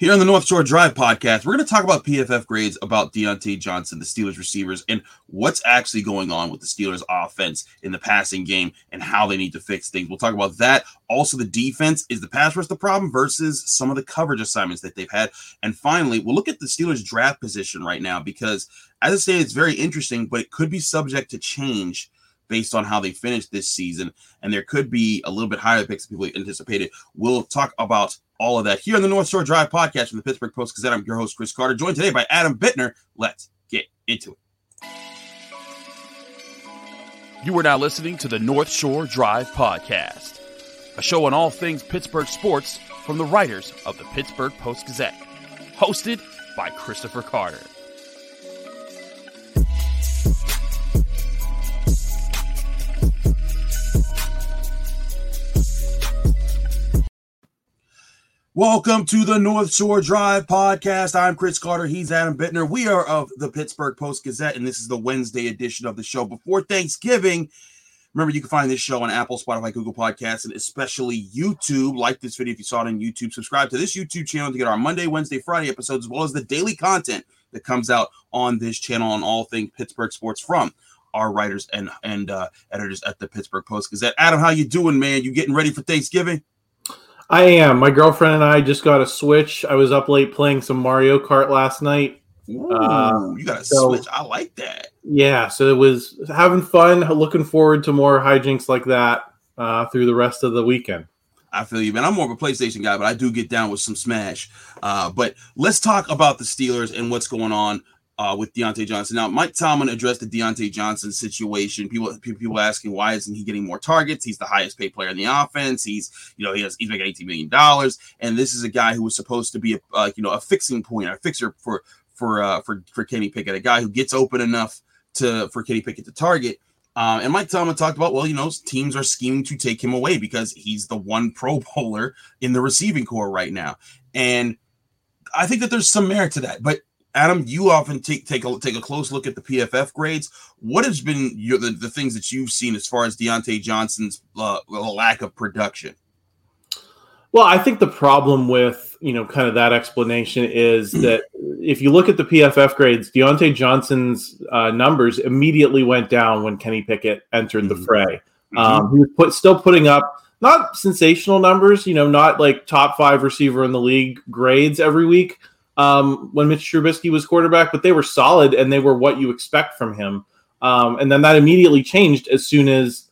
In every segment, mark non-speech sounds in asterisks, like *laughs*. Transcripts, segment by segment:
Here on the North Shore Drive podcast, we're going to talk about PFF grades about Diontae Johnson, the Steelers receivers, and what's actually going on with the Steelers offense in the passing game and how they need to fix things. We'll talk about that. Also, the defense is the pass rush the problem versus some of the coverage assignments that they've had. And finally, we'll look at the Steelers draft position right now because, as I say, it's very interesting, but it could be subject to change based on how they finished this season. And there could be a little bit higher picks than people anticipated. We'll talk about all of that here on the North Shore Drive podcast from the Pittsburgh Post Gazette. I'm your host, Chris Carter, joined today by Adam Bittner. Let's get into it. You are now listening to the North Shore Drive podcast, a show on all things Pittsburgh sports from the writers of the Pittsburgh Post Gazette, hosted by Christopher Carter. Welcome to the North Shore Drive podcast. I'm Chris Carter. He's Adam Bittner. We are of the Pittsburgh Post Gazette, and this is the Wednesday edition of the show before Thanksgiving. Remember, you can find this show on Apple, Spotify, Google Podcasts, and especially YouTube. Like this video if you saw it on YouTube. Subscribe to this YouTube channel to get our Monday, Wednesday, Friday episodes, as well as the daily content that comes out on this channel on all things Pittsburgh sports from our writers and and uh, editors at the Pittsburgh Post Gazette. Adam, how you doing, man? You getting ready for Thanksgiving? I am. My girlfriend and I just got a Switch. I was up late playing some Mario Kart last night. Ooh, uh, you got a so, Switch. I like that. Yeah, so it was having fun. Looking forward to more hijinks like that uh, through the rest of the weekend. I feel you, man. I'm more of a PlayStation guy, but I do get down with some Smash. Uh, but let's talk about the Steelers and what's going on uh, with Diontae Johnson. Now, Mike Tomlin addressed the Diontae Johnson situation. People, people asking why isn't he getting more targets? He's the highest paid player in the offense. He's, you know, he has he's making eighteen million dollars, and this is a guy who was supposed to be a, uh, you know, a fixing point, a fixer for for uh, for for Kenny Pickett, a guy who gets open enough to for Kenny Pickett to target. Um, and Mike Tomlin talked about, well, you know, teams are scheming to take him away because he's the one *laughs* Pro Bowler in the receiving corps right now, and I think that there's some merit to that, but Adam, you often take take a take a close look at the PFF grades. What has been your, the, the things that you've seen as far as Diontae Johnson's uh, lack of production? Well, I think the problem with you know kind of that explanation is that if you look at the PFF grades, Diontae Johnson's uh, numbers immediately went down when Kenny Pickett entered the mm-hmm. fray. Mm-hmm. Um, he was put, still putting up not sensational numbers, you know, not like top five receiver in the league grades every week, um, when Mitch Trubisky was quarterback, but they were solid and they were what you expect from him. Um, and then that immediately changed as soon as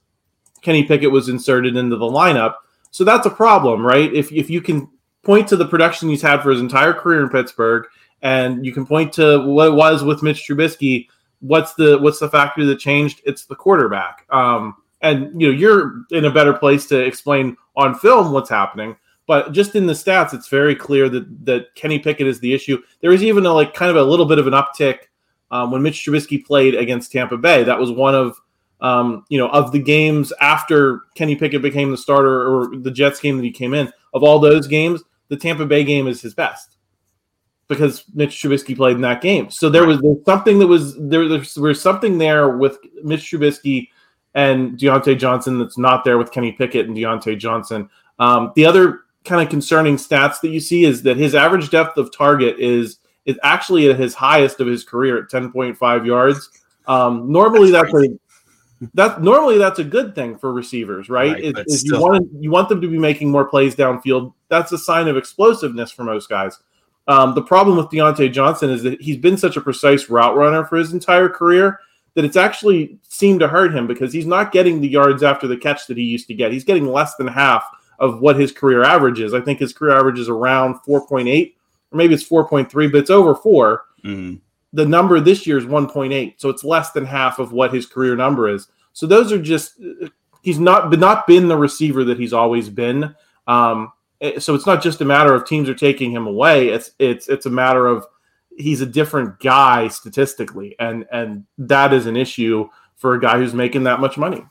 Kenny Pickett was inserted into the lineup. So that's a problem, right? If, if you can point to the production he's had for his entire career in Pittsburgh, and you can point to what it was with Mitch Trubisky, what's the what's the factor that changed? It's the quarterback. Um, and you know you're in a better place to explain on film what's happening. But just in the stats, it's very clear that that Kenny Pickett is the issue. There was even a, like kind of a little bit of an uptick um, when Mitch Trubisky played against Tampa Bay. That was one of um, you know of the games after Kenny Pickett became the starter or the Jets game that he came in. Of all those games, the Tampa Bay game is his best because Mitch Trubisky played in that game. So there was, something that was there. There was something there with Mitch Trubisky and Diontae Johnson that's not there with Kenny Pickett and Diontae Johnson. Um, the other kind of concerning stats that you see is that his average depth of target is is actually at his highest of his career at 10.5 yards. Um, normally that's, that's a that normally that's a good thing for receivers, right? right it, you want you want them to be making more plays downfield. That's a sign of explosiveness for most guys. Um, the problem with Diontae Johnson is that he's been such a precise route runner for his entire career that it's actually seemed to hurt him because he's not getting the yards after the catch that he used to get. He's getting less than half of what his career average is. I think his career average is around 4.8, or maybe it's 4.3, but it's over 4. Mm-hmm. The number this year is 1.8, so it's less than half of what his career number is. So those are just he's not not been the receiver that he's always been. Um, Eh, so it's not just a matter of teams are taking him away. It's it's it's a matter of he's a different guy statistically, and and that is an issue for a guy who's making that much money.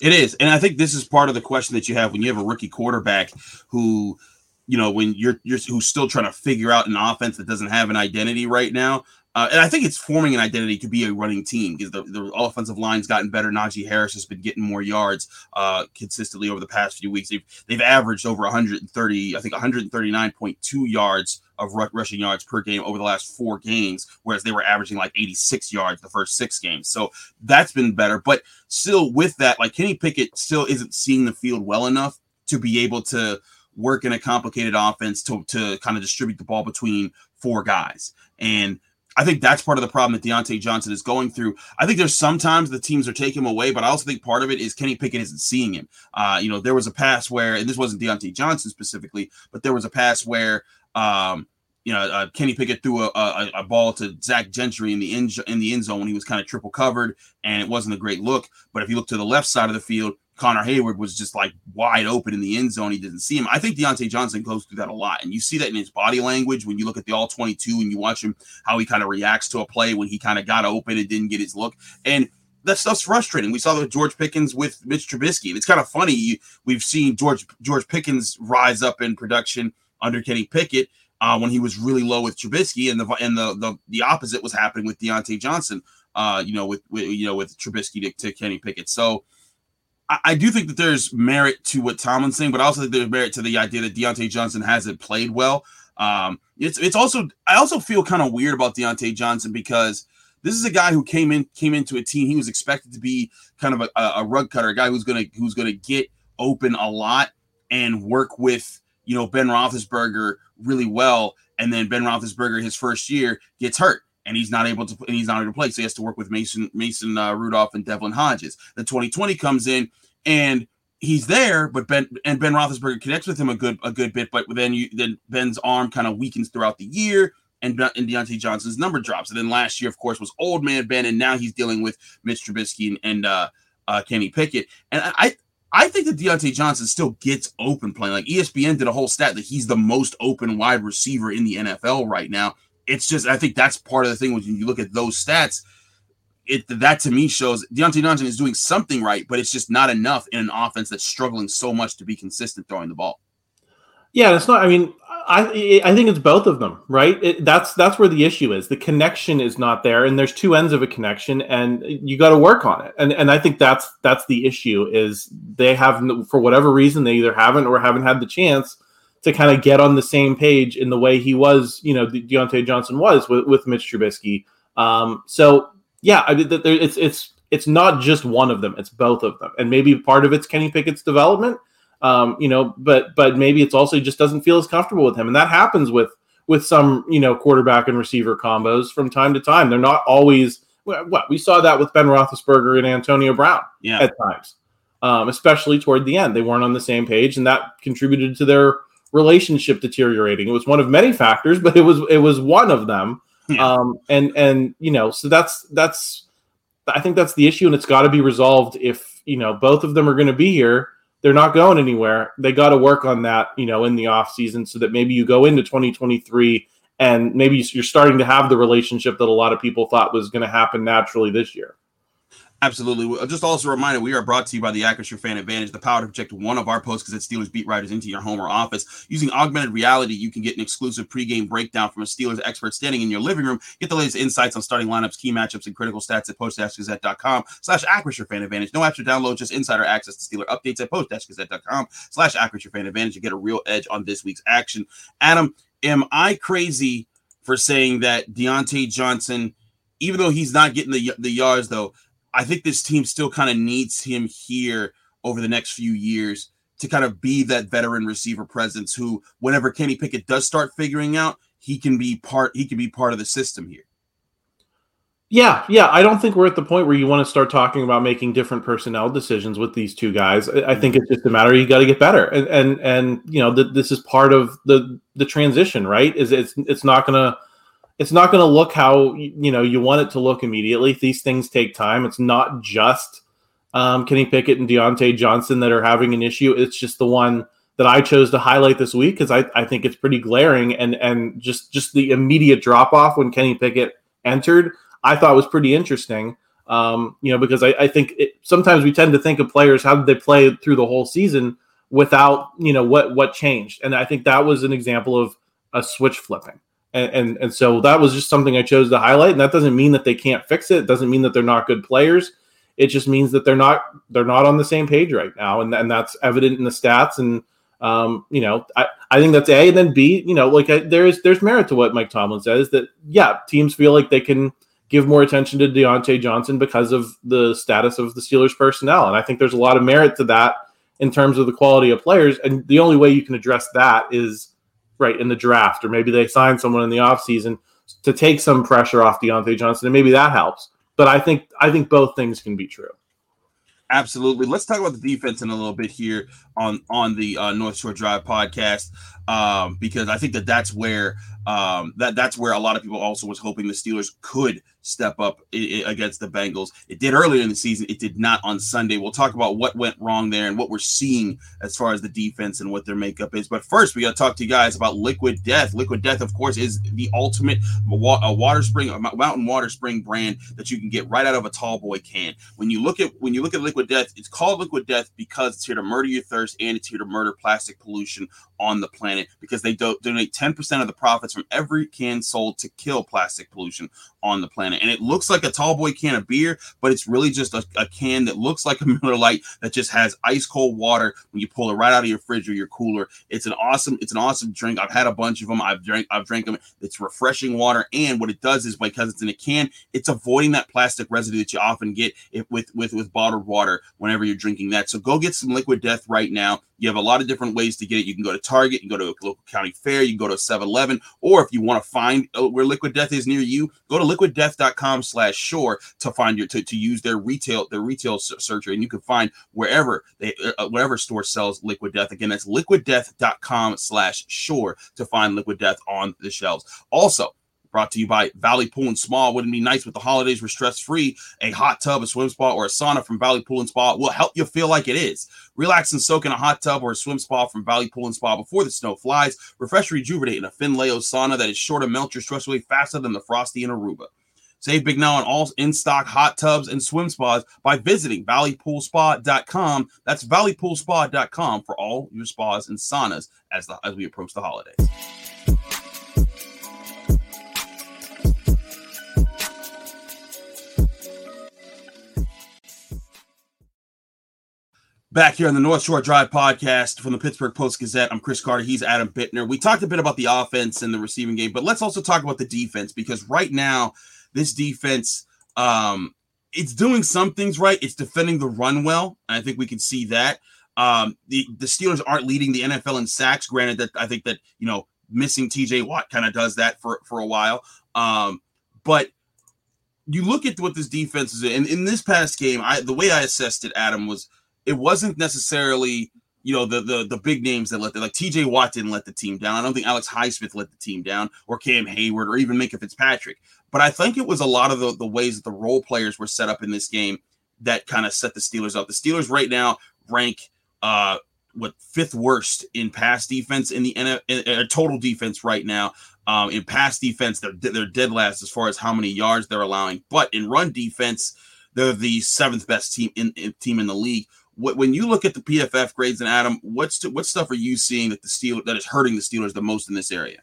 It is, and I think this is part of the question that you have when you have a rookie quarterback who, you know, when you're you're who's still trying to figure out an offense that doesn't have an identity right now. Uh, and I think it's forming an identity to be a running team because the, the offensive line's gotten better. Najee Harris has been getting more yards uh, consistently over the past few weeks. They've they've averaged over 130, I think 139.2 yards of rushing yards per game over the last four games, whereas they were averaging like 86 yards the first six games. So that's been better. But still, with that, like Kenny Pickett still isn't seeing the field well enough to be able to work in a complicated offense to, to kind of distribute the ball between four guys. And I think that's part of the problem that Diontae Johnson is going through. I think there's sometimes the teams are taking him away, but I also think part of it is Kenny Pickett isn't seeing him. Uh, you know, there was a pass where, and this wasn't Diontae Johnson specifically, but there was a pass where, um, you know, uh, Kenny Pickett threw a, a, a, ball to Zach Gentry in the end in the end zone when he was kind of triple covered, and it wasn't a great look. But if you look to the left side of the field, Connor Heyward was just like wide open in the end zone. He didn't see him. I think Diontae Johnson goes through that a lot. And you see that in his body language when you look at the all 22 and you watch him, how he kind of reacts to a play when he kind of got open and didn't get his look. And that stuff's frustrating. We saw that with George Pickens with Mitch Trubisky. It's kind of funny. We've seen George George Pickens rise up in production under Kenny Pickett uh, when he was really low with Trubisky, and the and the the, the opposite was happening with Diontae Johnson. Uh, you know, with, with you know with Trubisky to, to Kenny Pickett. So I, do think that there's merit to what Tomlin's saying, but I also think there's merit to the idea that Diontae Johnson hasn't played well. Um, it's it's also I also feel kind of weird about Diontae Johnson because this is a guy who came in came into a team. He was expected to be kind of a, a rug cutter, a guy who's gonna who's gonna get open a lot and work with you know Ben Roethlisberger really well. And then Ben Roethlisberger, his first year, gets hurt and he's not able to and he's not able to play. So he has to work with Mason Mason uh, Rudolph and Devlin Hodges. The 2020 comes in and he's there, but Ben and Ben Roethlisberger connects with him a good a good bit. But then you then Ben's arm kind of weakens throughout the year, and and Diontae Johnson's number drops. And then last year, of course, was old man Ben, and now he's dealing with Mitch Trubisky and, and uh, uh, Kenny Pickett. And I. I think that Diontae Johnson still gets open playing. Like ESPN did a whole stat that he's the most open wide receiver in the NFL right now it's just I think that's part of the thing when you look at those stats. It that to me shows Diontae Johnson is doing something right, but it's just not enough in an offense that's struggling so much to be consistent throwing the ball. Yeah, it's not. I mean, I I think it's both of them, right? It, that's that's where the issue is. The connection is not there, and there's two ends of a connection, and you got to work on it. And and I think that's that's the issue is they have for whatever reason they either haven't or haven't had the chance to kind of get on the same page in the way he was, you know, Diontae Johnson was with, with Mitch Trubisky. Um, so yeah, I mean, it's it's it's not just one of them; it's both of them, and maybe part of it's Kenny Pickett's development. Um, you know, but but maybe it's also just doesn't feel as comfortable with him, and that happens with with some you know quarterback and receiver combos from time to time. They're not always what we saw that with Ben Roethlisberger and Antonio Brown yeah. at times, um, especially toward the end. They weren't on the same page, and that contributed to their relationship deteriorating. It was one of many factors, but it was it was one of them. Yeah. Um, and and you know, so that's that's I think that's the issue, and it's got to be resolved. If you know both of them are going to be here, they're not going anywhere. They got to work on that, you know, in the off season, so that maybe you go into 2023 and maybe you're starting to have the relationship that a lot of people thought was going to happen naturally this year. Absolutely. Just also a reminder, we are brought to you by the Acrisure Fan Advantage, the power to project one of our posts because Steelers beat writers into your home or office. Using augmented reality, you can get an exclusive pregame breakdown from a Steelers expert standing in your living room. Get the latest insights on starting lineups, key matchups, and critical stats at post-gazette.com slash Acrisure Fan Advantage. No extra download, just insider access to Steeler updates at post-gazette.com slash Acrisure Fan Advantage to get a real edge on this week's action. Adam, am I crazy for saying that Diontae Johnson, even though he's not getting the, the yards, though, I think this team still kind of needs him here over the next few years to kind of be that veteran receiver presence who whenever Kenny Pickett does start figuring out, he can be part he can be part of the system here. Yeah, yeah. I don't think we're at the point where you want to start talking about making different personnel decisions with these two guys. I, think it's just a matter you got to get better, and and and you know th- this is part of the the transition, right? Is it's it's not gonna it's not going to look how you know you want it to look immediately. These things take time. It's not just um, Kenny Pickett and Diontae Johnson that are having an issue. It's just the one that I chose to highlight this week because I, I think it's pretty glaring and and just just the immediate drop off when Kenny Pickett entered, I thought was pretty interesting. Um, you know, because I, I think it, sometimes we tend to think of players how did they play through the whole season without you know what what changed, and I think that was an example of a switch flipping. And, and, and so that was just something I chose to highlight, and that doesn't mean that they can't fix it. It doesn't mean that they're not good players. It just means that they're not they're not on the same page right now, and and that's evident in the stats. And um, you know, I, I think that's A, and then B, you know, like I, there's there's merit to what Mike Tomlin says that yeah, teams feel like they can give more attention to Diontae Johnson because of the status of the Steelers personnel, and I think there's a lot of merit to that in terms of the quality of players. And the only way you can address that is right in the draft, or maybe they sign someone in the offseason to take some pressure off Diontae Johnson, and maybe that helps. But I think I think both things can be true. Absolutely. Let's talk about the defense in a little bit here on on the uh, North Shore Drive podcast um, because I think that that's where um, that that's where a lot of people also was hoping the Steelers could step up against the Bengals. It did earlier in the season. It did not on Sunday. We'll talk about what went wrong there and what we're seeing as far as the defense and what their makeup is. But first, we got to talk to you guys about Liquid Death. Liquid Death, of course, is the ultimate wa- water spring, mountain water spring brand that you can get right out of a tall boy can. When you look at when you look at Liquid Death, it's called Liquid Death because it's here to murder your thirst and it's here to murder plastic pollution on the planet because they do- donate 10% of the profits from every can sold to kill plastic pollution on the planet. And it looks like a tall boy can of beer, but it's really just a, a, can that looks like a *laughs* Miller Lite that just has ice cold water when you pull it right out of your fridge or your cooler. It's an awesome, it's an awesome drink. I've had a bunch of them. I've drank, I've drank them. It's refreshing water. And what it does is because it's in a can, it's avoiding that plastic residue that you often get with with with bottled water whenever you're drinking that. So go get some liquid death right now. You have a lot of different ways to get it. You can go to Target, you go to a local county fair, you go to 7 Eleven, or if you want to find uh, where Liquid Death is near you, go to liquiddeath.com slash shore to find your to, to use their retail their retail searcher and you can find wherever they uh, uh, wherever store sells liquid death. Again that's liquiddeath.com slash shore to find liquid death on the shelves. Also Brought to you by Valley Pool and Spa. Wouldn't be nice with the holidays. We're stress free. A hot tub, a swim spa, or a sauna from Valley Pool and Spa will help you feel like it is. Relax and soak in a hot tub or a swim spa from Valley Pool and Spa before the snow flies. Refresh, rejuvenate in a Finnleo sauna that is sure to melt your stress away faster than the Frosty in Aruba. Save big now on all in stock hot tubs and swim spas by visiting valleypoolspa.com. That's valleypoolspa.com for all your spas and saunas as, the, as we approach the holidays. Back here on the North Shore Drive podcast from the Pittsburgh Post Gazette, I'm Chris Carter. He's Adam Bittner. We talked a bit about the offense and the receiving game, but let's also talk about the defense because right now, this defense, um, it's doing some things right. It's defending the run well, and I think we can see that. Um, the the Steelers aren't leading the NFL in sacks. Granted, that I think that you know missing T.J. Watt kind of does that for for a while. Um, but you look at what this defense is, and in this past game, I the way I assessed it, Adam was it wasn't necessarily you know the the the big names that let the, like TJ Watt didn't let the team down. I don't think Alex Highsmith let the team down, or Cam Heyward, or even Minkah Fitzpatrick. But I think it was a lot of the, the ways that the role players were set up in this game that kind of set the Steelers up. The Steelers right now rank uh what fifth worst in pass defense in the in, in, total defense right now. Um, in pass defense, they're they're dead last as far as how many yards they're allowing. But in run defense, they're the seventh best team in, in team in the league when you look at the PFF grades and Adam, what's what stuff are you seeing that the Steel that is hurting the Steelers the most in this area?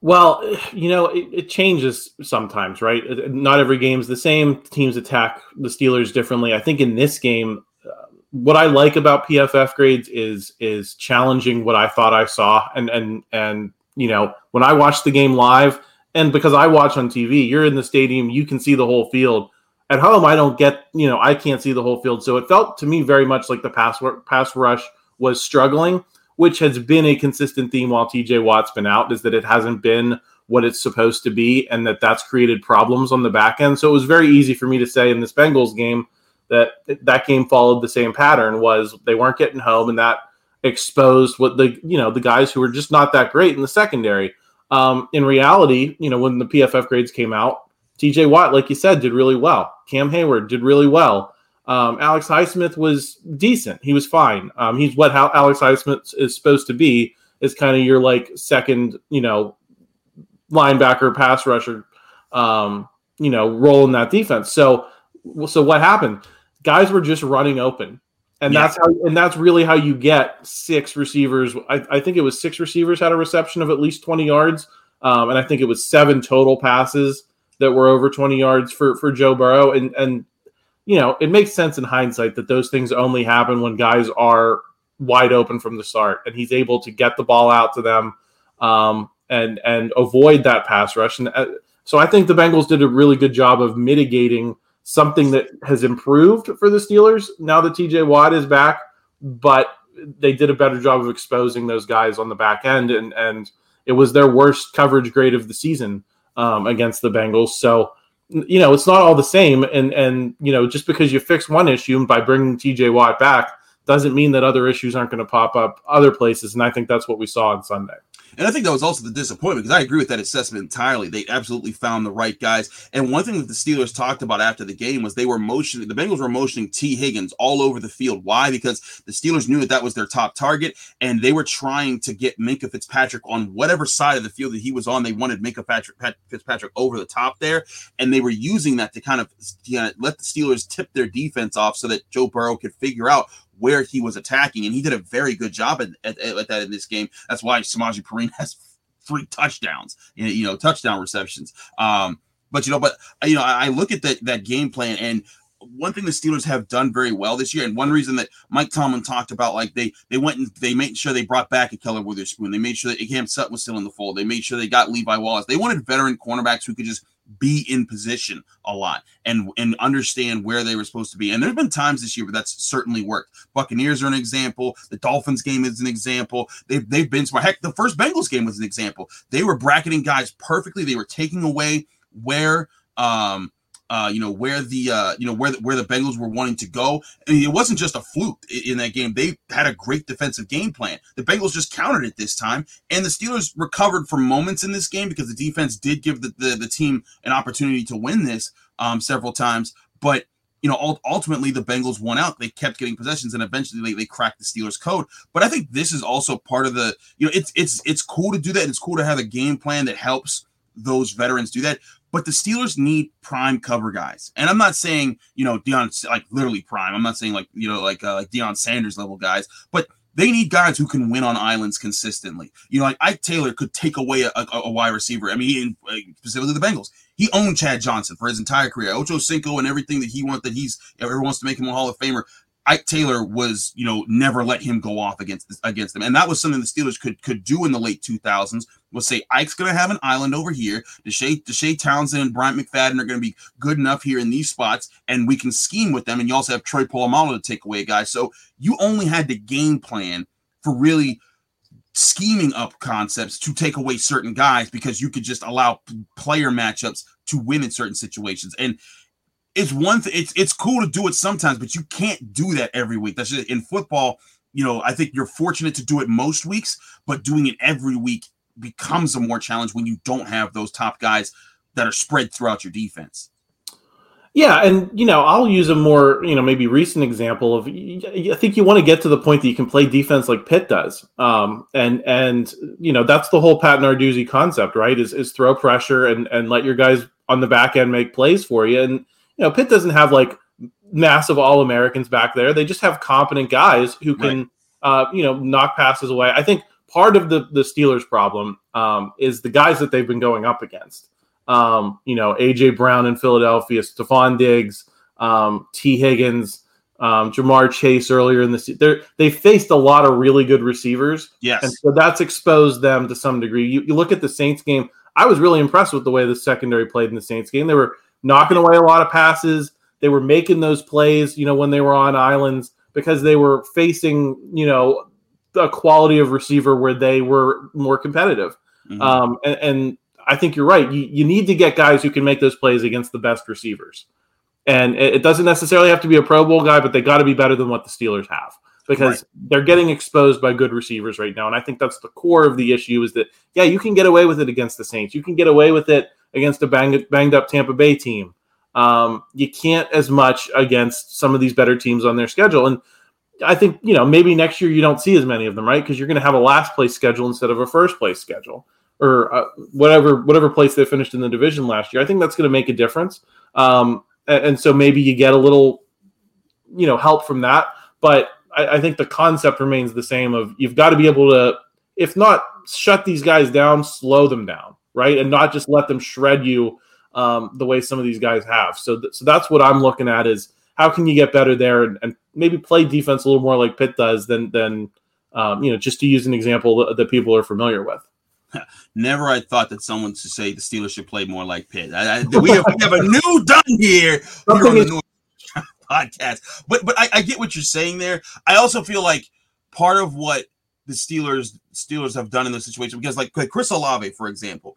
Well, you know, it, it, changes sometimes, right? Not every game is the same. Teams attack the Steelers differently. I think in this game, uh, what I like about PFF grades is is challenging what I thought I saw, and and and you know, when I watch the game live, and because I watch on TV, you're in the stadium, you can see the whole field at home, I don't get, you know, I can't see the whole field. So it felt to me very much like the pass pass rush was struggling, which has been a consistent theme while TJ Watt's been out, is that it hasn't been what it's supposed to be, and that that's created problems on the back end. So it was very easy for me to say in this Bengals game that that game followed the same pattern was they weren't getting home, and that exposed what the you know the guys who were just not that great in the secondary. Um, in reality, you know, when the PFF grades came out, TJ Watt, like you said, did really well. Cam Heyward did really well. Um, Alex Highsmith was decent. He was fine. Um, he's what how Alex Highsmith is supposed to be is kind of your like second, you know, linebacker, pass rusher, um, you know, role in that defense. So, so what happened? Guys were just running open, and yeah. that's how, and that's really how you get six receivers. I, I, think it was six receivers had a reception of at least twenty yards, um, and I think it was seven total passes that were over twenty yards for for Joe Burrow, and and you know, it makes sense in hindsight that those things only happen when guys are wide open from the start, and he's able to get the ball out to them um, and and avoid that pass rush. And uh, so I think the Bengals did a really good job of mitigating something that has improved for the Steelers now that TJ Watt is back, but they did a better job of exposing those guys on the back end, and and it was their worst coverage grade of the season um, against the Bengals. So you know, it's not all the same. And and you know, just because you fix one issue by bringing TJ Watt back doesn't mean that other issues aren't going to pop up other places. And I think that's what we saw on Sunday. And I think that was also the disappointment because I agree with that assessment entirely. They absolutely found the right guys. And one thing that the Steelers talked about after the game was they were motioning, the Bengals were motioning Tee Higgins all over the field. Why? Because the Steelers knew that that was their top target and they were trying to get Minkah Fitzpatrick on whatever side of the field that he was on. They wanted Minkah Fitzpatrick over the top there. And they were using that to kind of you know, let the Steelers tip their defense off so that Joe Burrow could figure out where he was attacking, and he did a very good job at, at, at that in this game. That's why Samaje Perine *laughs* has three touchdowns, you know, touchdown receptions. Um, but you know, but you know, I, I look at that that game plan and one thing the Steelers have done very well this year, and one reason that Mike Tomlin talked about, like they they went and they made sure they brought back Ahkello Witherspoon. They made sure that Cam Sutton was still in the fold. They made sure they got Levi Wallace. They wanted veteran cornerbacks who could just be in position a lot and and understand where they were supposed to be. And there's been times this year where that's certainly worked. Buccaneers are an example. The Dolphins game is an example. They've they've been smart. Heck, the first Bengals game was an example. They were bracketing guys perfectly. They were taking away where um uh, you know where the uh, you know where the, where the Bengals were wanting to go. I mean, it wasn't just a fluke in, in that game. They had a great defensive game plan. The Bengals just countered it this time, and the Steelers recovered from moments in this game because the defense did give the the, the team an opportunity to win this um, several times. But you know, ultimately the Bengals won out. They kept getting possessions, and eventually they, they cracked the Steelers' code. But I think this is also part of the you know it's it's it's cool to do that. It's cool to have a game plan that helps those veterans do that. But the Steelers need prime cover guys, and I'm not saying you know Deion like literally prime. I'm not saying like you know like uh, like Deion Sanders level guys, but they need guys who can win on islands consistently. You know, like Ike Taylor could take away a, a, a wide receiver. I mean, he, specifically the Bengals. He owned Chad Johnson for his entire career. Ocho Cinco and everything that he wants that he's everyone wants to make him a Hall of Famer. Ike Taylor was, you know, never let him go off against against them, and that was something the Steelers could could do in the late 2000s. Was say Ike's going to have an island over here. Deshea, Deshea Townsend and Bryant McFadden are going to be good enough here in these spots, and we can scheme with them. And you also have Troy Polamalu to take away guys. So you only had to game plan for really scheming up concepts to take away certain guys because you could just allow player matchups to win in certain situations. And it's one thing. It's it's cool to do it sometimes, but you can't do that every week. That's just in football. You know, I think you're fortunate to do it most weeks, but doing it every week becomes a more challenge when you don't have those top guys that are spread throughout your defense. Yeah, and you know, I'll use a more you know maybe recent example of. I think you want to get to the point that you can play defense like Pitt does, um, and and you know that's the whole Pat Narduzzi concept, right? Is is throw pressure and and let your guys on the back end make plays for you, and you know, Pitt doesn't have like massive All Americans back there. They just have competent guys who can, right. uh, you know, knock passes away. I think part of the the Steelers' problem um, is the guys that they've been going up against. Um, you know, AJ Brown in Philadelphia, Stefon Diggs, um, Tee Higgins, um, Ja'Marr Chase earlier in the season. They faced a lot of really good receivers. Yes, and so that's exposed them to some degree. You, you look at the Saints game. I was really impressed with the way the secondary played in the Saints game. They were knocking away a lot of passes. They were making those plays, you know, when they were on islands because they were facing, you know, a quality of receiver where they were more competitive. Mm-hmm. Um, and, and, I think you're right. You, you need to get guys who can make those plays against the best receivers. And it, it doesn't necessarily have to be a Pro Bowl guy, but they got to be better than what the Steelers have because right. they're getting exposed by good receivers right now. And I think that's the core of the issue is that, yeah, you can get away with it against the Saints. You can get away with it against a banged, banged up Tampa Bay team. Um, you can't as much against some of these better teams on their schedule. And I think, you know, maybe next year you don't see as many of them, right? Because you're going to have a last place schedule instead of a first place schedule or uh, whatever whatever place they finished in the division last year. I think that's going to make a difference. Um, and, and, so maybe you get a little, you know, help from that. But I, I think the concept remains the same of you've got to be able to, if not shut these guys down, slow them down, right? And not just let them shred you um, the way some of these guys have. So, th- so that's what I'm looking at is how can you get better there and, and maybe play defense a little more like Pitt does than than um, you know just to use an example that, that people are familiar with. *laughs* Never I thought that someone should say the Steelers should play more like Pitt. I, I, we, have, we, have, a *laughs* new done here, here on the North *laughs* podcast. But but I, I get what you're saying there. I also feel like part of what the Steelers Steelers have done in this situation because like, like Chris Olave, for example,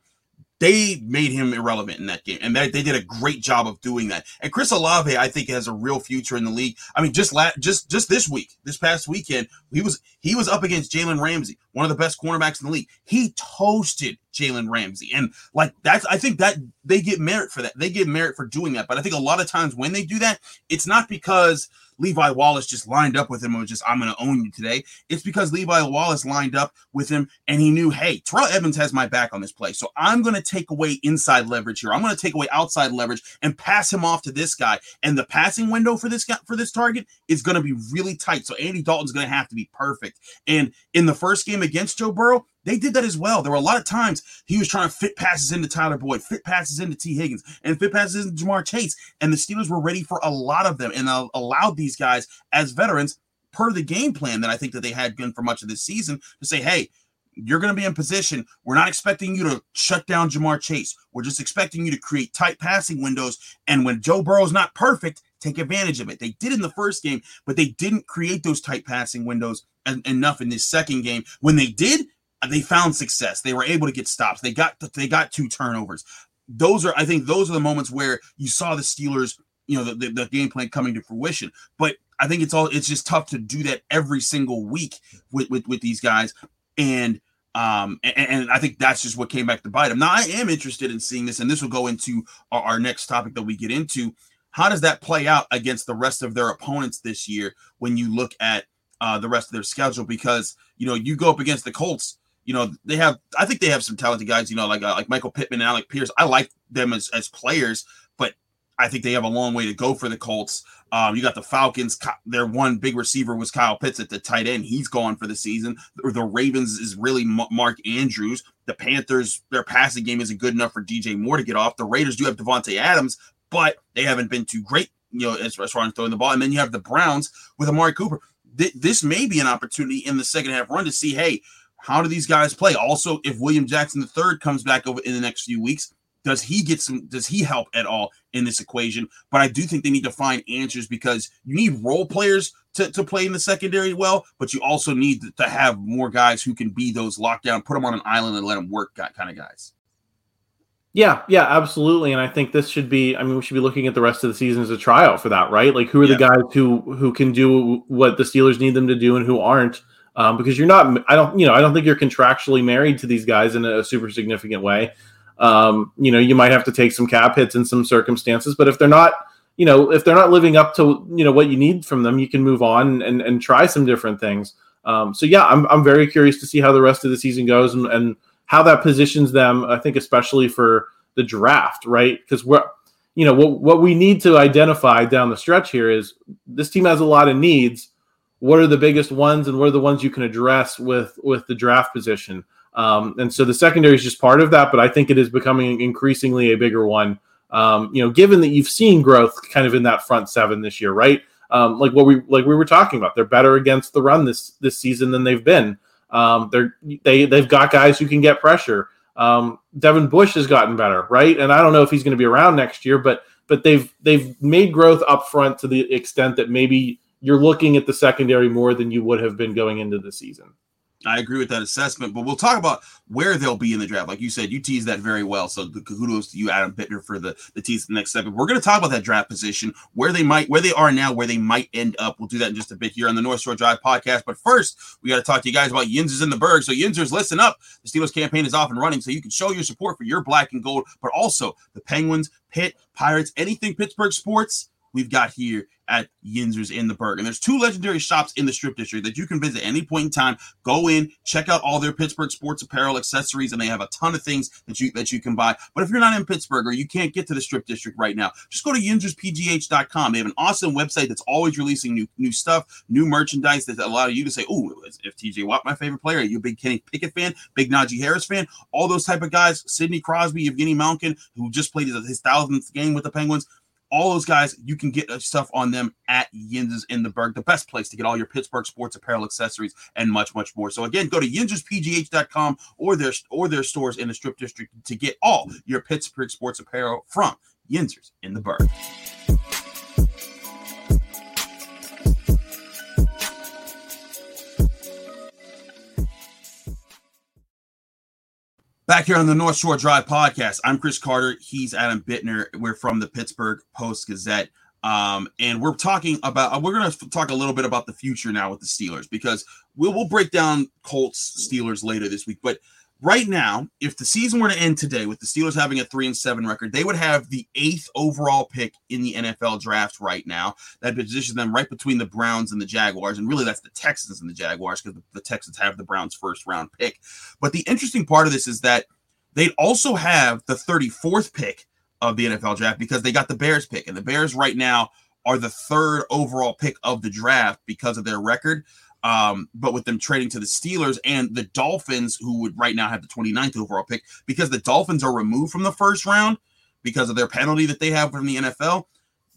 they made him irrelevant in that game, and they, they did a great job of doing that. And Chris Olave, I think, has a real future in the league. I mean, just la- just just this week, this past weekend, he was he was up against Jalen Ramsey, one of the best cornerbacks in the league. He toasted Jalen Ramsey, and like that's I think that they get merit for that. They get merit for doing that. But I think a lot of times when they do that, it's not because Levi Wallace just lined up with him and was just, I'm going to own you today. It's because Levi Wallace lined up with him and he knew, hey, Terrell Edmunds has my back on this play. So I'm going to take away inside leverage here. I'm going to take away outside leverage and pass him off to this guy. And the passing window for this guy, for this target is going to be really tight. So Andy Dalton's going to have to be perfect. And in the first game against Joe Burrow, they did that as well. There were a lot of times he was trying to fit passes into Tyler Boyd, fit passes into Tee Higgins, and fit passes into Ja'Marr Chase. And the Steelers were ready for a lot of them and uh, allowed these guys as veterans per the game plan that I think that they had been for much of this season to say, hey, you're going to be in position. We're not expecting you to shut down Ja'Marr Chase. We're just expecting you to create tight passing windows. And when Joe Burrow's not perfect, take advantage of it. They did in the first game, but they didn't create those tight passing windows enough in this second game. When they did, they found success. They were able to get stops. They got they got two turnovers. Those are I think those are the moments where you saw the Steelers, you know, the, the, the game plan coming to fruition. But I think it's all it's just tough to do that every single week with with, with these guys. And um, and, and, I think that's just what came back to bite them. Now, I am interested in seeing this, and this will go into our, our, next topic that we get into. How does that play out against the rest of their opponents this year when you look at uh, the rest of their schedule? Because you know you go up against the Colts, you know, they have. I think they have some talented guys. You know, like uh, like Michael Pittman and Alec Pierce. I like them as as players, but I think they have a long way to go for the Colts. Um, you got the Falcons. Their one big receiver was Kyle Pitts at the tight end. He's gone for the season. The Ravens is really Mark Andrews. The Panthers, their passing game isn't good enough for DJ Moore to get off. The Raiders do have Davante Adams, but they haven't been too great, you know, as, far as throwing the ball. And then you have the Browns with Amari Cooper. Th- this may be an opportunity in the second half run to see, hey, how do these guys play? Also, if William Jackson III comes back over in the next few weeks, does he get some does he help at all in this equation? But I do think they need to find answers because you need role players to, to play in the secondary well, but you also need to have more guys who can be those lockdown, put them on an island and let them work kind of guys. Yeah, yeah, absolutely. And I think this should be I mean, we should be looking at the rest of the season as a tryout for that, right? Like who are yeah. the guys who who can do what the Steelers need them to do and who aren't um, because you're not. I don't. You know, I don't think you're contractually married to these guys in a super significant way. Um, you know, you might have to take some cap hits in some circumstances, but if they're not, you know, if they're not living up to you know what you need from them, you can move on and and try some different things. Um, so yeah, I'm I'm very curious to see how the rest of the season goes and, and how that positions them. I think especially for the draft, right? Because we're you know what what we need to identify down the stretch here is this team has a lot of needs what are the biggest ones and what are the ones you can address with with the draft position? Um, and so the secondary is just part of that but i think it is becoming increasingly a bigger one. Um, you know given that you've seen growth kind of in that front seven this year right? Um, like what we like we were talking about they're better against the run this this season than they've been. Um, they're they they've got guys who can get pressure. Um, devin bush has gotten better right? And i don't know if he's going to be around next year but but they've they've made growth up front to the extent that maybe you're looking at the secondary more than you would have been going into the season. I agree with that assessment, but we'll talk about where they'll be in the draft. Like you said, you teased that very well. So the kudos to you, Adam Bittner, for the the tease the next step. We're going to talk about that draft position, where they might, where they are now, where they might end up. We'll do that in just a bit here on the North Shore Drive podcast. But first, we got to talk to you guys about Yinzers in the Burgh. So Yinzers, listen up. The Steelers campaign is off and running, so you can show your support for your black and gold, but also the Penguins, Pitt, Pirates, anything Pittsburgh sports we've got here at Yinzers in the Burgh. And there's two legendary shops in the Strip District that you can visit any point in time. Go in, check out all their Pittsburgh sports apparel accessories, and they have a ton of things that you that you can buy. But if you're not in Pittsburgh or you can't get to the Strip District right now, just go to yinzerspgh.com. They have an awesome website that's always releasing new new stuff, new merchandise that allow you to say, "Oh, if TJ Watt my favorite player, are you a big Kenny Pickett fan, big Najee Harris fan, all those type of guys, Sidney Crosby, Evgeny Malkin, who just played his, his thousandth game with the Penguins." All those guys, you can get stuff on them at Yinzers in the Burgh, the best place to get all your Pittsburgh sports apparel, accessories, and much, much more. So again, go to yinzerspgh.com or their or their stores in the Strip District to get all your Pittsburgh sports apparel from Yinzers in the Burgh. Back here on the North Shore Drive podcast, I'm Chris Carter. He's Adam Bittner. We're from the Pittsburgh Post Gazette. Um, and we're talking about we're going to talk a little bit about the future now with the Steelers because we'll we'll break down Colts Steelers later this week. But right now, if the season were to end today with the Steelers having a three and seven record, they would have the eighth overall pick in the NFL draft right now. That positions them right between the Browns and the Jaguars. And really, that's the Texans and the Jaguars because the Texans have the Browns' first round pick. But the interesting part of this is that they'd also have the 34th pick of the NFL draft because they got the Bears pick. And the Bears right now are the third overall pick of the draft because of their record. Um, but with them trading to the Steelers and the Dolphins, who would right now have the 29th overall pick, because the Dolphins are removed from the first round because of their penalty that they have from the NFL,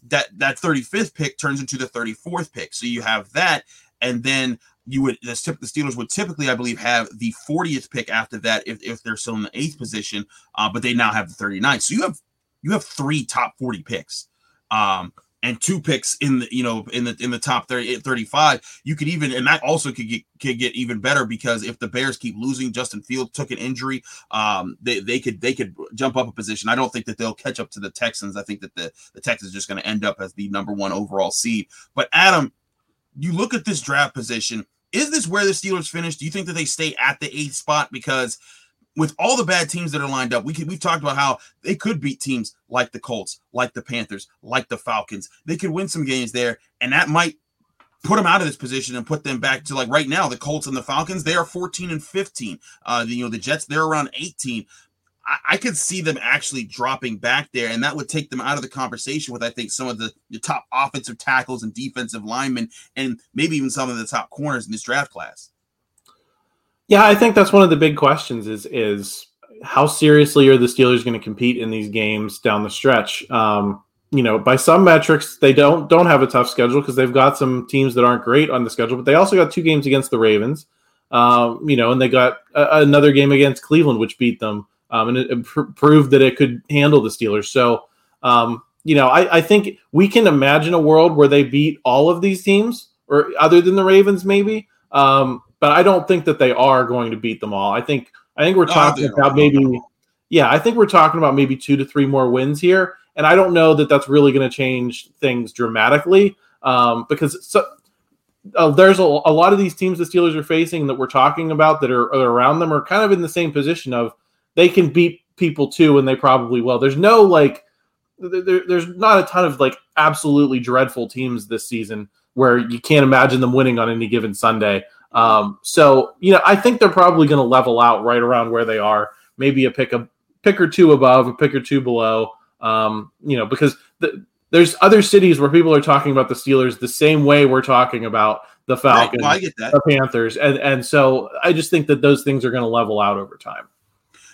that that 35th pick turns into the 34th pick. So you have that, and then you would the, Steelers would typically, I believe, have the 40th pick after that if, if they're still in the eighth position, uh, but they now have the 39th. So you have you have three top 40 picks. Um, and two picks in the you know in the in the top 30 35 you could even and that also could get could get even better because if the bears keep losing Justin Fields took an injury um they, they could they could jump up a position. I don't think that they'll catch up to the texans. I think that the the texans just going to end up as the number one overall seed. But adam you look at this draft position is this where the steelers finish? Do you think that they stay at the eighth spot? Because with all the bad teams that are lined up, we could, we've talked about how they could beat teams like the Colts, like the Panthers, like the Falcons. They could win some games there, and that might put them out of this position and put them back to like right now. The Colts and the Falcons, they are 14 and 15. Uh, the, you know, the Jets, they're around 18. I, I could see them actually dropping back there, and that would take them out of the conversation with I think some of the, the top offensive tackles and defensive linemen, and maybe even some of the top corners in this draft class. Yeah, I think that's one of the big questions is is how seriously are the Steelers going to compete in these games down the stretch? Um, you know, by some metrics, they don't don't have a tough schedule because they've got some teams that aren't great on the schedule, but they also got two games against the Ravens. Um, you know, and they got a, another game against Cleveland, which beat them, um, and it, it pr- proved that it could handle the Steelers. So, um, you know, I, I think we can imagine a world where they beat all of these teams, or other than the Ravens, maybe. Um, but I don't think that they are going to beat them all. I think I think we're talking about maybe yeah, I think we're talking about maybe two to three more wins here, and I don't know that that's really going to change things dramatically um, because so, uh, there's a, a, lot of these teams the Steelers are facing that we're talking about that are, are around them are kind of in the same position of they can beat people too, and they probably will. There's no like there, there's not a ton of like absolutely dreadful teams this season where you can't imagine them winning on any given Sunday. Um, so you know, I think they're probably going to level out right around where they are. Maybe a pick a pick or two above, a pick or two below. Um, you know, because the, there's other cities where people are talking about the Steelers the same way we're talking about the Falcons, right, well, the Panthers, and and so I just think that those things are going to level out over time.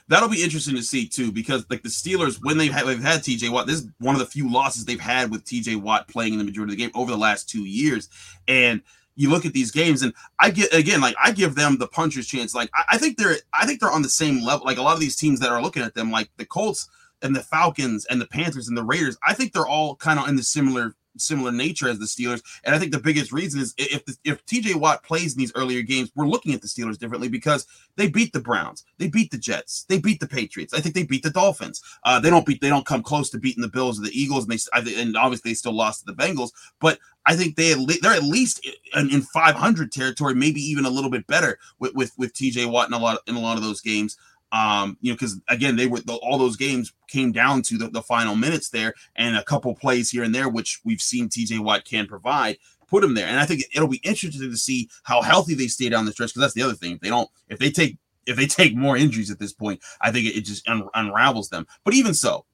That'll be interesting to see too, because like the Steelers, when they've had, they've had TJ Watt, this is one of the few losses they've had with TJ Watt playing in the majority of the game over the last two years, and you look at these games and I get again like I give them the puncher's chance. Like I, I, think they're I think they're on the same level. Like a lot of these teams that are looking at them, like the Colts and the Falcons and the Panthers and the Raiders, I think they're all kind of in the similar similar nature as the Steelers. And I think the biggest reason is if the, if TJ Watt plays in these earlier games, we're looking at the Steelers differently because they beat the Browns, they beat the Jets, they beat the Patriots. I think they beat the Dolphins. Uh, they don't beat, they don't come close to beating the Bills or the Eagles, and they and obviously they still lost to the Bengals. But I think they they're at least in, in 500 territory, maybe even a little bit better with with, with TJ Watt in a lot in a lot of those games. Um, you know, because again, they were the, all those games came down to the, the final minutes there and a couple plays here and there, which we've seen TJ Watt can provide, put him there. And I think it'll be interesting to see how healthy they stay down the stretch because that's the other thing. If they don't, if they take if they take more injuries at this point, I think it, it just un- unravels them. But even so,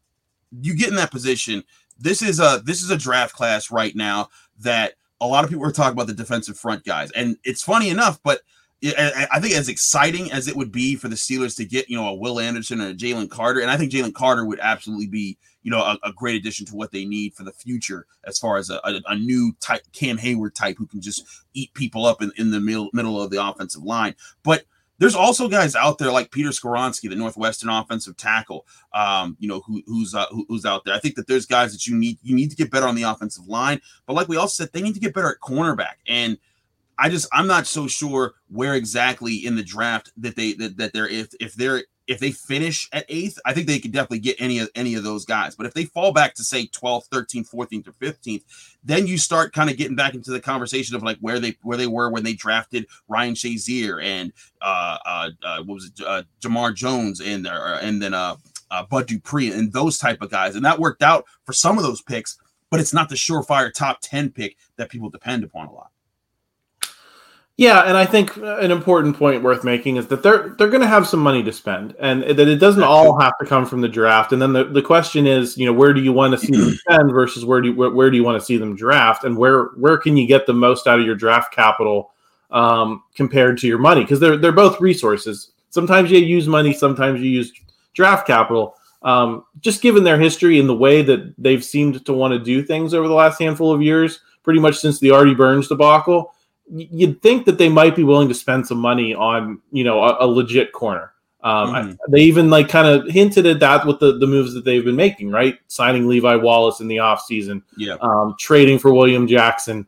you get in that position. This is a this is a draft class right now that a lot of people are talking about the defensive front guys, and it's funny enough, but I think as exciting as it would be for the Steelers to get, you know, a Will Anderson or a Jalen Carter, and I think Jalen Carter would absolutely be, you know, a, a, great addition to what they need for the future as far as a, a, a, new type Cam Heyward type who can just eat people up in, in the middle middle of the offensive line. But there's also guys out there like Peter Skoronski, the Northwestern offensive tackle, um, you know, who, who's uh, who, who's out there. I think that there's guys that you need you need to get better on the offensive line, but like we also said, they need to get better at cornerback and – I just I'm not so sure where exactly in the draft that they that, that they're if if they're if they finish at eighth, I think they could definitely get any of any of those guys. But if they fall back to say 12th, 13th, 14th, or 15th, then you start kind of getting back into the conversation of like where they where they were when they drafted Ryan Shazier and uh uh, uh what was it uh, Jamar Jones and uh, and then uh, uh Bud Dupree and those type of guys. And that worked out for some of those picks, but it's not the surefire top 10 pick that people depend upon a lot. Yeah, and I think an important point worth making is that they're they're going to have some money to spend, and that it doesn't all have to come from the draft. And then the, the question is, you know, where do you want to see them *clears throat* spend versus where do you, where, where do you want to see them draft, and where where can you get the most out of your draft capital um, compared to your money? Because they're they're both resources. Sometimes you use money, sometimes you use draft capital. Um, just given their history and the way that they've seemed to want to do things over the last handful of years, pretty much since the Artie Burns debacle you'd think that they might be willing to spend some money on you know a, a legit corner. Um, mm-hmm. I, they even like kind of hinted at that with the, the moves that they've been making, right? Signing Levi Wallace in the offseason, yeah, um, trading for William Jackson.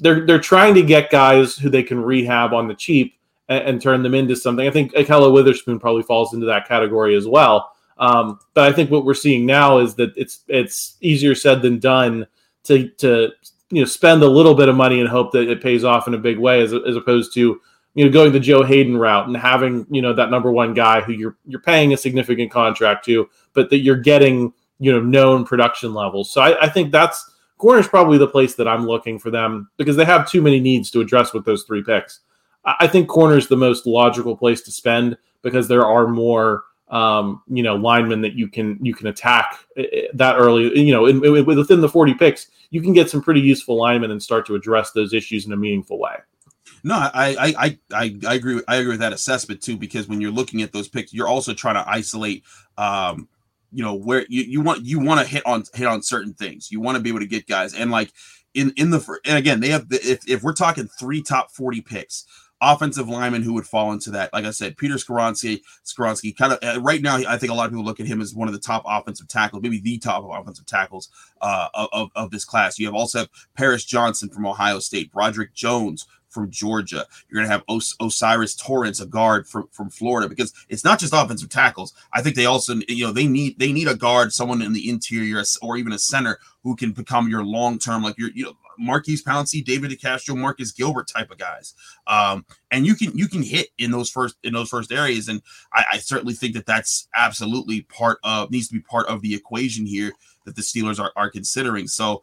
They're they're trying to get guys who they can rehab on the cheap and, and turn them into something. I think Ahkello Witherspoon probably falls into that category as well. Um, but I think what we're seeing now is that it's it's easier said than done to to you know spend a little bit of money and hope that it pays off in a big way, as, as opposed to you know going the Joe Haden route and having you know that number one guy who you're you're paying a significant contract to, but that you're getting you know known production levels. So I, I think that's corner's probably the place that I'm looking for them because they have too many needs to address with those three picks. I, I think corner's the most logical place to spend because there are more um, you know linemen that you can you can attack eh, eh, that early. You know, in, in, within the 40 picks, you can get some pretty useful linemen and start to address those issues in a meaningful way. No, I, I I I agree. I agree with that assessment too, because when you're looking at those picks, you're also trying to isolate. Um, you know where you, you want you want to hit on hit on certain things. You want to be able to get guys and like in in the and again they have the, if if we're talking three top forty picks, offensive lineman who would fall into that. Like I said, Peter Skoronski, Skoronski kind of uh, right now, I think a lot of people look at him as one of the top offensive tackles, maybe the top offensive tackles uh, of, of this class. You have also have Paris Johnson from Ohio State, Broderick Jones from Georgia. You're going to have Os- O'Cyrus Torrence, a guard from, from Florida, because it's not just offensive tackles. I think they also, you know, they need they need a guard, someone in the interior, or even a center who can become your long term, like your, you know, Maurkice Pouncey, David DeCastro, Marcus Gilbert type of guys. Um, and you can you can hit in those first in those first areas, and I, I certainly think that that's absolutely part of needs to be part of the equation here that the Steelers are, are considering. So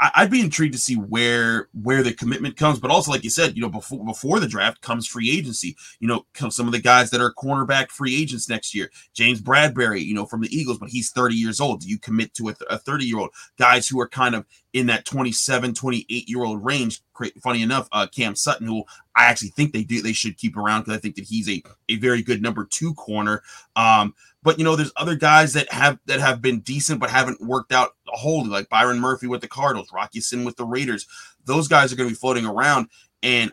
I'd be intrigued to see where where the commitment comes, but also like you said, you know, before before the draft comes free agency. You know, some of the guys that are cornerback free agents next year. James Bradberry, you know, from the Eagles, but he's 30 years old. Do you commit to a 30 year old? Guys who are kind of in that 27, 28 year old range. Funny enough, uh, Cam Sutton, who I actually think they do they should keep around because I think that he's a a very good number two corner. Um, but you know, there's other guys that have that have been decent but haven't worked out wholly, like Byron Murphy with the Cardinals, Rock Ya-Sin with the Raiders. Those guys are going to be floating around, and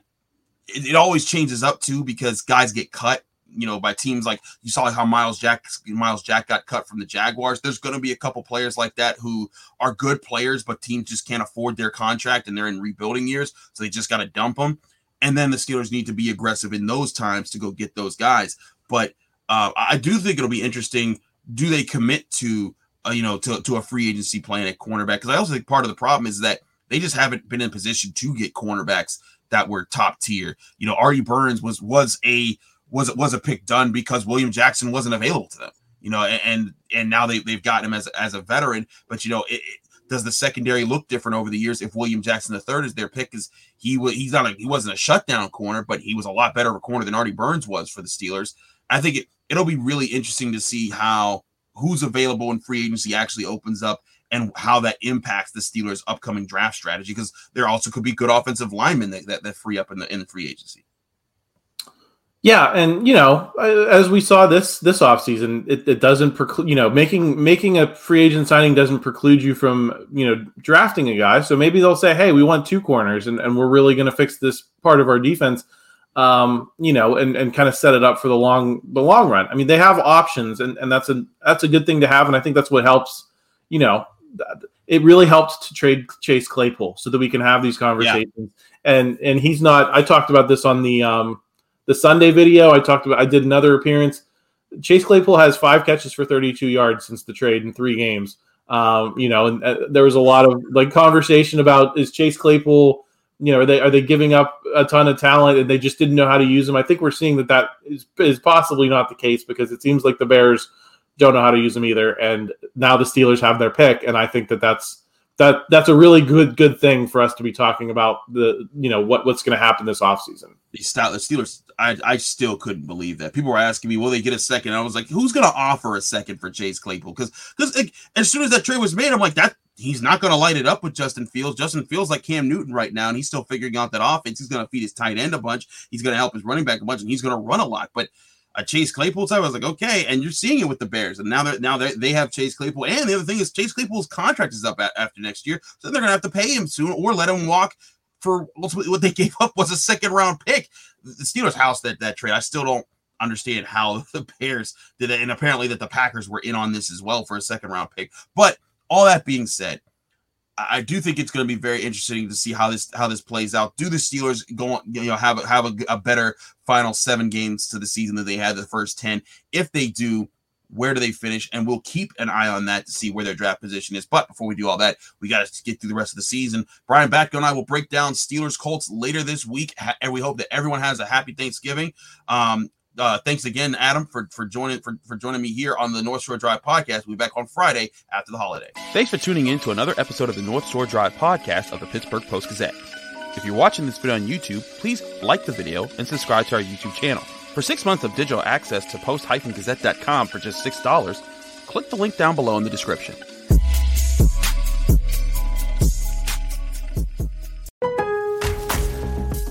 it, it always changes up too because guys get cut you know, by teams like you saw how Myles Jack Myles Jack got cut from the Jaguars. There's going to be a couple players like that who are good players, but teams just can't afford their contract and they're in rebuilding years, so they just got to dump them. And then the Steelers need to be aggressive in those times to go get those guys. But uh, I do think it'll be interesting. Do they commit to uh, you know to, to a free agency plan at cornerback? Because I also think part of the problem is that they just haven't been in position to get cornerbacks that were top tier. You know, Artie Burns was was a was was a pick done because William Jackson wasn't available to them. You know, and and now they they've gotten him as as a veteran. But you know, it, it, does the secondary look different over the years if William Jackson the third is their pick? Is he was he's not a he wasn't a shutdown corner, but he was a lot better of a corner than Artie Burns was for the Steelers. I think it it'll be really interesting to see how who's available in free agency actually opens up and how that impacts the Steelers' upcoming draft strategy because there also could be good offensive linemen that, that, that free up in the in the free agency. Yeah, and you know, as we saw this this offseason, it, it doesn't preclude you know making making a free agent signing doesn't preclude you from you know drafting a guy. So maybe they'll say, hey, we want two corners, and, and we're really going to fix this part of our defense. Um, you know, and, and kind of set it up for the long the long run. I mean, they have options, and, and that's a that's a good thing to have, and I think that's what helps. You know, it really helped to trade Chase Claypool so that we can have these conversations. Yeah. And and he's not. I talked about this on the um, the Sunday video. I talked about. I did another appearance. Chase Claypool has five catches for 32 yards since the trade in three games. Um, you know, and uh, there was a lot of like conversation about is Chase Claypool. You know, are they are they giving up a ton of talent and they just didn't know how to use them? I think we're seeing that that is, is possibly not the case because it seems like the Bears don't know how to use them either. And now the Steelers have their pick, and I think that that's that that's a really good good thing for us to be talking about the you know what what's going to happen this offseason. The Steelers, I I still couldn't believe that people were asking me, will they get a second? I was like, who's going to offer a second for Chase Claypool? Because because like, as soon as that trade was made, I'm like that he's not going to light it up with Justin Fields. Justin Fields like Cam Newton right now, and he's still figuring out that offense. He's going to feed his tight end a bunch. He's going to help his running back a bunch, and he's going to run a lot. But a Chase Claypool type. I was like, okay, and you're seeing it with the Bears, and now they're now they they have Chase Claypool. And the other thing is, Chase Claypool's contract is up after next year, so they're gonna have to pay him soon or let him walk for ultimately what they *laughs* gave up was a second round pick. The Steelers house that that trade. I still don't understand how *laughs* the Bears did it, and apparently that the Packers were in on this as well for a second round pick. But all that being said, I do think it's going to be very interesting to see how this how this plays out. Do the Steelers go on, you know have a, have a, a, better final seven games to the season than they had the first ten? If they do, where do they finish? And we'll keep an eye on that to see where their draft position is. But before we do all that, we got to get through the rest of the season. Brian Batko and I will break down Steelers Colts later this week, and we hope that everyone has a happy Thanksgiving. Um, uh, thanks again, Adam, for for joining for, for joining me here on the North Shore Drive podcast. We'll be back on Friday after the holiday. Thanks for tuning in to another episode of the North Shore Drive podcast of the Pittsburgh Post Gazette. If you're watching this video on YouTube, please like the video and subscribe to our YouTube channel. For six months of digital access to post-gazette.com for just $6, click the link down below in the description.